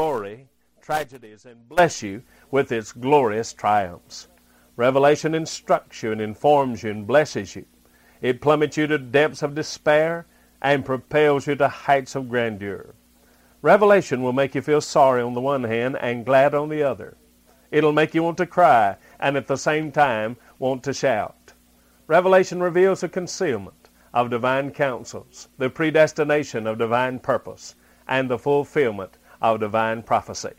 glory tragedies and bless you with its glorious triumphs. Revelation instructs you and informs you and blesses you. It plummets you to depths of despair and propels you to heights of grandeur. Revelation will make you feel sorry on the one hand and glad on the other. It'll make you want to cry and at the same time want to shout. Revelation reveals the concealment of divine counsels, the predestination of divine purpose, and the fulfillment of divine prophecy.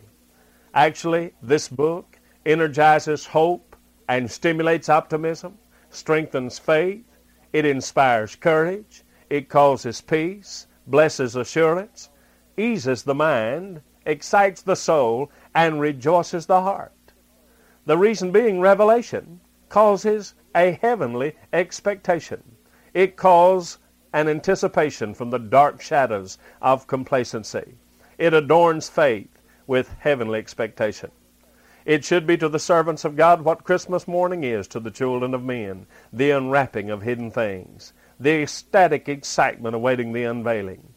Actually, this book energizes hope and stimulates optimism, strengthens faith, it inspires courage, it causes peace, blesses assurance, eases the mind, excites the soul, and rejoices the heart. The reason being revelation causes a heavenly expectation. It calls an anticipation from the dark shadows of complacency. It adorns faith with heavenly expectation. It should be to the servants of God what Christmas morning is to the children of men the unwrapping of hidden things, the ecstatic excitement awaiting the unveiling.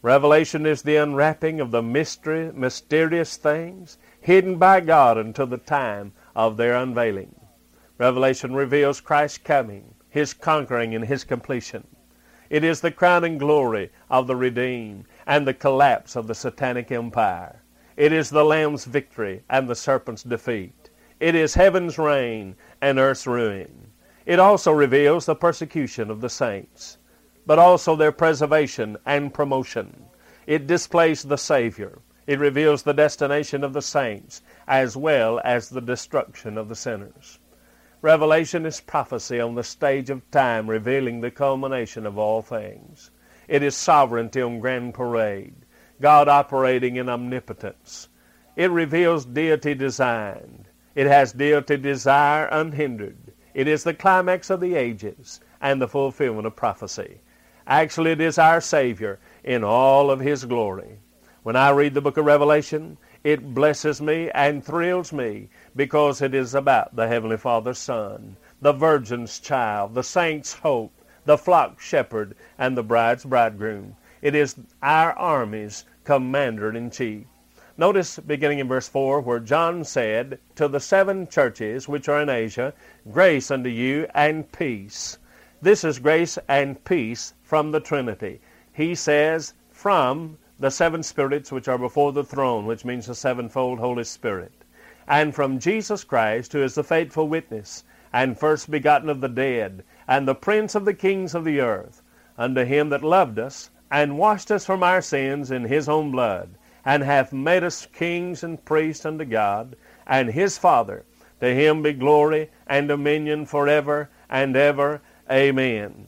Revelation is the unwrapping of the mystery, mysterious things hidden by God until the time of their unveiling. Revelation reveals Christ's coming, His conquering, and His completion. It is the crowning glory of the redeemed and the collapse of the satanic empire. It is the Lamb's victory and the serpent's defeat. It is heaven's reign and earth's ruin. It also reveals the persecution of the saints, but also their preservation and promotion. It displays the Savior. It reveals the destination of the saints as well as the destruction of the sinners. Revelation is prophecy on the stage of time revealing the culmination of all things. It is sovereignty on grand parade. God operating in omnipotence. It reveals deity designed. It has deity desire unhindered. It is the climax of the ages and the fulfillment of prophecy. Actually, it is our Savior in all of His glory. When I read the book of Revelation, it blesses me and thrills me because it is about the Heavenly Father's Son, the Virgin's child, the saint's hope, the flock shepherd, and the bride's bridegroom. It is our army's commander in chief. Notice beginning in verse 4 where John said, To the seven churches which are in Asia, grace unto you and peace. This is grace and peace from the Trinity. He says, From the seven spirits which are before the throne, which means the sevenfold Holy Spirit, and from Jesus Christ, who is the faithful witness, and first begotten of the dead, and the prince of the kings of the earth, unto him that loved us and washed us from our sins in his own blood, and hath made us kings and priests unto God, and his Father. To him be glory and dominion forever and ever. Amen.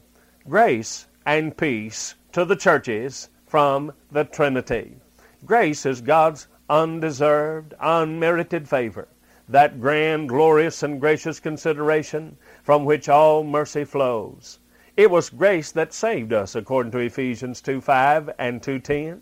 Grace and peace to the churches from the Trinity. Grace is God's undeserved, unmerited favor, that grand, glorious, and gracious consideration from which all mercy flows. It was grace that saved us, according to Ephesians 2.5 and 2.10.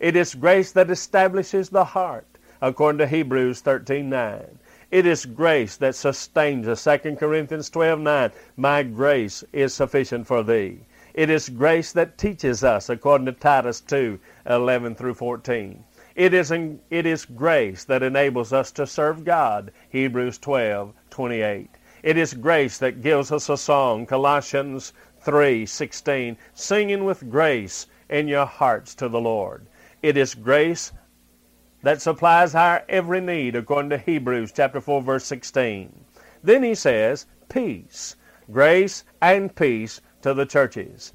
It is grace that establishes the heart, according to Hebrews 13.9. It is grace that sustains us, 2 Corinthians 12.9. My grace is sufficient for thee. It is grace that teaches us, according to Titus 2.11 through 14. It is, in, it is grace that enables us to serve God, Hebrews 12.28. It is grace that gives us a song, Colossians 3:16, singing with grace in your hearts to the Lord. It is grace that supplies our every need according to Hebrews chapter 4 verse 16. Then he says, peace, grace and peace to the churches.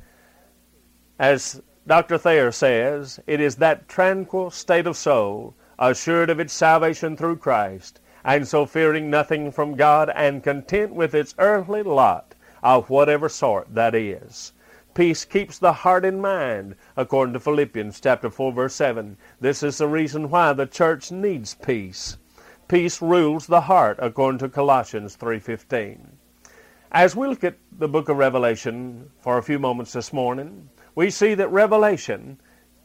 As Dr. Thayer says, it is that tranquil state of soul, assured of its salvation through Christ, and so fearing nothing from God and content with its earthly lot of whatever sort that is. Peace keeps the heart in mind, according to Philippians chapter 4 verse 7. This is the reason why the church needs peace. Peace rules the heart, according to Colossians 3:15. As we look at the book of Revelation for a few moments this morning, we see that Revelation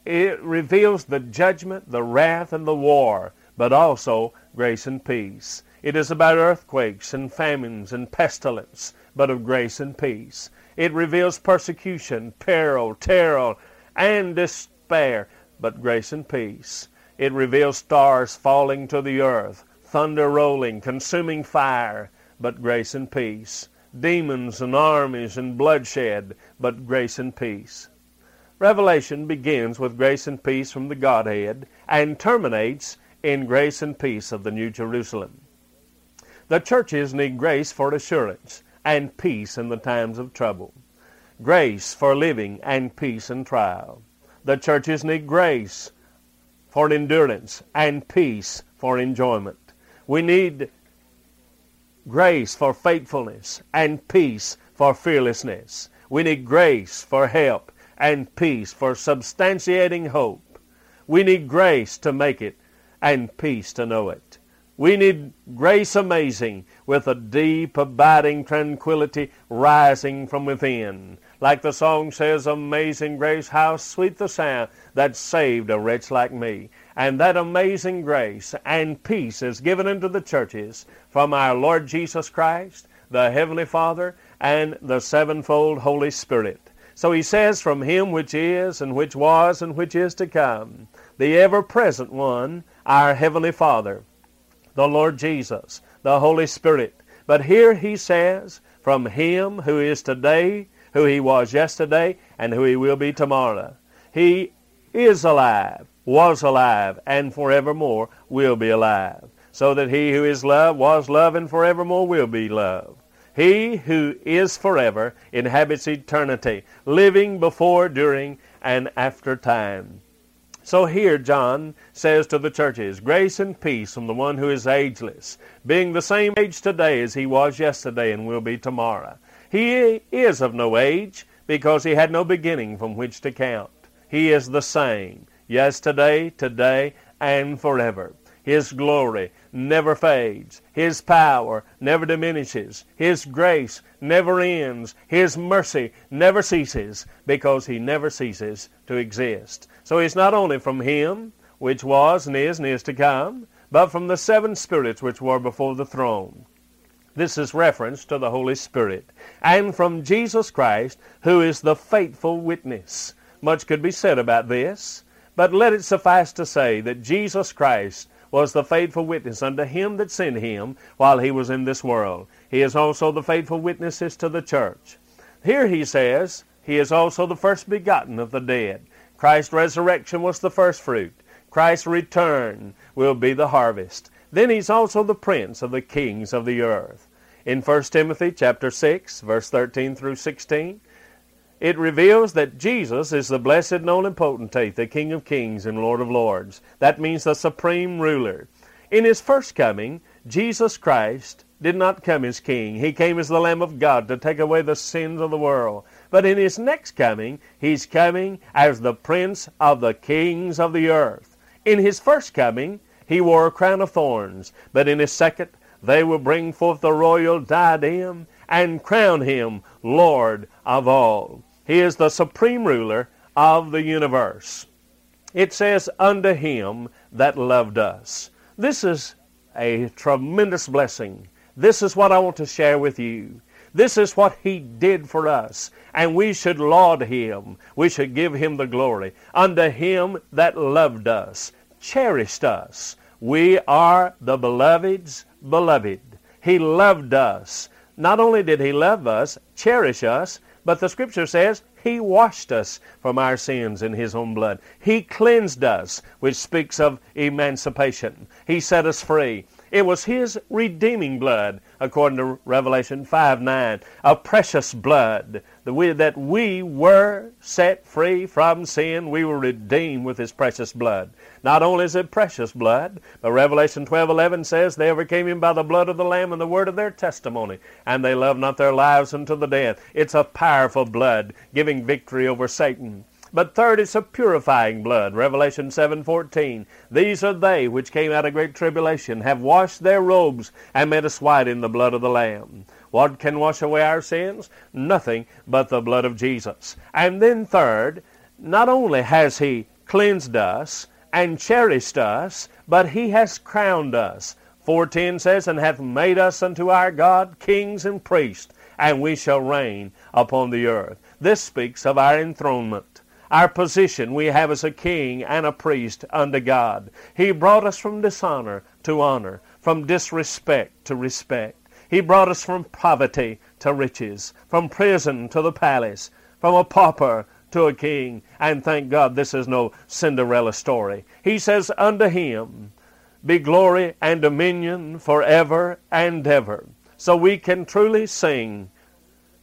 it reveals the judgment, the wrath, and the war, but also grace and peace. It is about earthquakes and famines and pestilence, but of grace and peace. It reveals persecution, peril, terror, and despair, but grace and peace. It reveals stars falling to the earth, thunder rolling, consuming fire, but grace and peace. Demons and armies and bloodshed, but grace and peace. Revelation begins with grace and peace from the Godhead and terminates in grace and peace of the New Jerusalem. The churches need grace for assurance and peace in the times of trouble. Grace for living and peace in trial. The churches need grace for endurance and peace for enjoyment. We need grace for faithfulness and peace for fearlessness. We need grace for help and peace for substantiating hope. We need grace to make it and peace to know it. We need grace amazing with a deep, abiding tranquility rising from within. Like the song says, Amazing grace, how sweet the sound that saved a wretch like me. And that amazing grace and peace is given unto the churches from our Lord Jesus Christ, the Heavenly Father, and the sevenfold Holy Spirit. So he says, From him which is, and which was, and which is to come, the ever present one, our Heavenly Father, the Lord Jesus, the Holy Spirit. But here he says, From him who is today, who he was yesterday, and who he will be tomorrow. He is alive, was alive, and forevermore will be alive. So that he who is love, was love, and forevermore will be love. He who is forever inhabits eternity, living before, during, and after time. So here John says to the churches, Grace and peace from the one who is ageless, being the same age today as he was yesterday and will be tomorrow. He is of no age, because he had no beginning from which to count. He is the same, yesterday, today, and forever. His glory never fades. His power never diminishes. His grace never ends. His mercy never ceases, because he never ceases to exist. So he's not only from him, which was and is and is to come, but from the seven spirits which were before the throne. This is reference to the Holy Spirit. And from Jesus Christ, who is the faithful witness. Much could be said about this, but let it suffice to say that Jesus Christ was the faithful witness unto him that sent him while he was in this world. He is also the faithful witnesses to the church. Here he says, He is also the first begotten of the dead. Christ's resurrection was the first fruit. Christ's return will be the harvest. Then he's also the prince of the kings of the earth. In 1 Timothy chapter 6, verse 13 through 16, it reveals that Jesus is the blessed and only potentate, the King of kings and Lord of lords. That means the supreme ruler. In his first coming, Jesus Christ did not come as king. He came as the Lamb of God to take away the sins of the world. But in his next coming, he's coming as the Prince of the kings of the earth. In his first coming, he wore a crown of thorns, but in his second, they will bring forth the royal diadem and crown him Lord of all. He is the supreme ruler of the universe. It says, Unto him that loved us. This is a tremendous blessing. This is what I want to share with you. This is what he did for us. And we should laud him. We should give him the glory. Unto him that loved us, cherished us. We are the beloved's beloved. He loved us. Not only did He love us, cherish us, but the Scripture says He washed us from our sins in His own blood. He cleansed us, which speaks of emancipation. He set us free. It was His redeeming blood, according to Revelation 5 9, a precious blood that we, that we were set free from sin. We were redeemed with His precious blood. Not only is it precious blood, but Revelation 12 11 says, They overcame Him by the blood of the Lamb and the word of their testimony, and they loved not their lives unto the death. It's a powerful blood, giving victory over Satan. But third, it's a purifying blood. Revelation 7:14. These are they which came out of great tribulation, have washed their robes, and made us white in the blood of the Lamb. What can wash away our sins? Nothing but the blood of Jesus. And then third, not only has He cleansed us and cherished us, but He has crowned us. 4.10 says, And hath made us unto our God kings and priests, and we shall reign upon the earth. This speaks of our enthronement our position we have as a king and a priest unto God. He brought us from dishonor to honor, from disrespect to respect. He brought us from poverty to riches, from prison to the palace, from a pauper to a king. And thank God this is no Cinderella story. He says, Unto him be glory and dominion forever and ever. So we can truly sing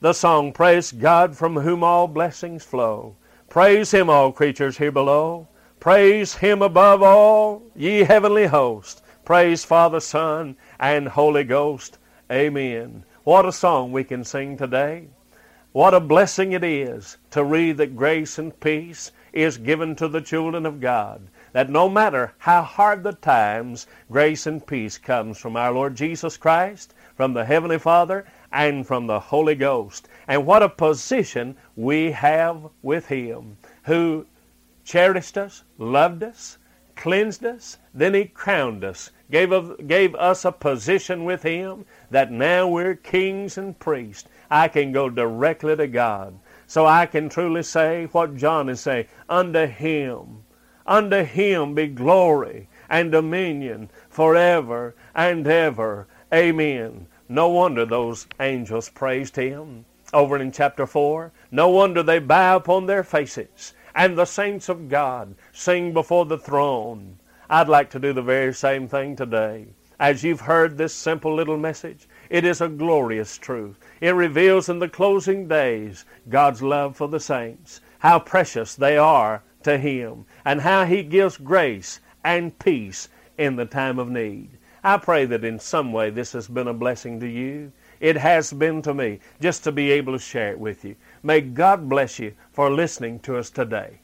the song, Praise God from whom all blessings flow. Praise him, all creatures here below. Praise him above all, ye heavenly host. Praise Father, Son, and Holy Ghost. Amen. What a song we can sing today. What a blessing it is to read that grace and peace is given to the children of God. That no matter how hard the times, grace and peace comes from our Lord Jesus Christ, from the Heavenly Father, and from the Holy Ghost. And what a position we have with Him, who cherished us, loved us, cleansed us, then He crowned us, gave, gave us a position with Him that now we're kings and priests. I can go directly to God. So I can truly say what John is saying, unto Him, unto Him be glory and dominion forever and ever. Amen. No wonder those angels praised him over in chapter 4. No wonder they bow upon their faces and the saints of God sing before the throne. I'd like to do the very same thing today. As you've heard this simple little message, it is a glorious truth. It reveals in the closing days God's love for the saints, how precious they are to Him, and how He gives grace and peace in the time of need. I pray that in some way this has been a blessing to you. It has been to me just to be able to share it with you. May God bless you for listening to us today.